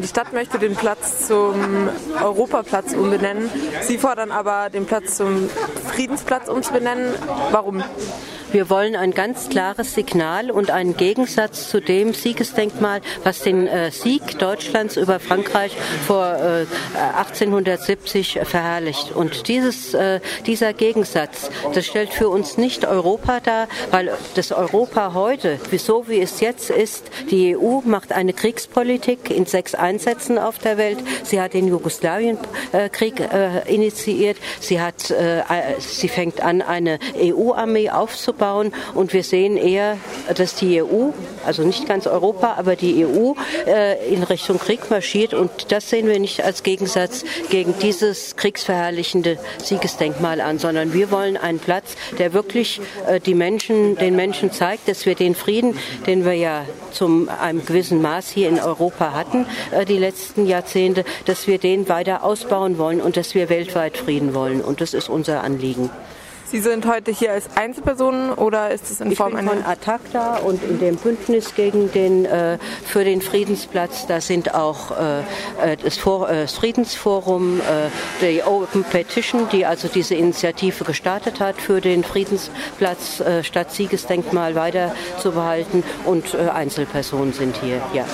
Die Stadt möchte den Platz zum Europaplatz umbenennen. Sie fordern aber, den Platz zum Friedensplatz umzubenennen. Warum? Wir wollen ein ganz klares Signal und einen Gegensatz zu dem Siegesdenkmal, was den äh, Sieg Deutschlands über Frankreich vor äh, 1870 verherrlicht. Und dieses, äh, dieser Gegensatz, das stellt für uns nicht Europa dar, weil das Europa heute, so wie es jetzt ist, die EU macht eine Kriegspolitik in sechs Einsätzen auf der Welt. Sie hat den Jugoslawienkrieg äh, initiiert. Sie, hat, äh, sie fängt an, eine EU-Armee aufzubauen aufbauen. Und wir sehen eher, dass die EU, also nicht ganz Europa, aber die EU äh, in Richtung Krieg marschiert. Und das sehen wir nicht als Gegensatz gegen dieses kriegsverherrlichende Siegesdenkmal an, sondern wir wollen einen Platz, der wirklich äh, die Menschen, den Menschen zeigt, dass wir den Frieden, den wir ja zum einem gewissen Maß hier in Europa hatten, äh, die letzten Jahrzehnte, dass wir den weiter ausbauen wollen und dass wir weltweit Frieden wollen. Und das ist unser Anliegen. Sie sind heute hier als Einzelperson oder ist es in Form einer? Ich bin von Attac da und in dem Bündnis gegen den, äh, für den Friedensplatz, da sind auch äh, äh das, Vor äh, das, Friedensforum, äh, die Open Petition, die also diese Initiative gestartet hat, für den Friedensplatz äh, statt Siegesdenkmal weiter zu behalten und Einzelpersonen sind hier, ja.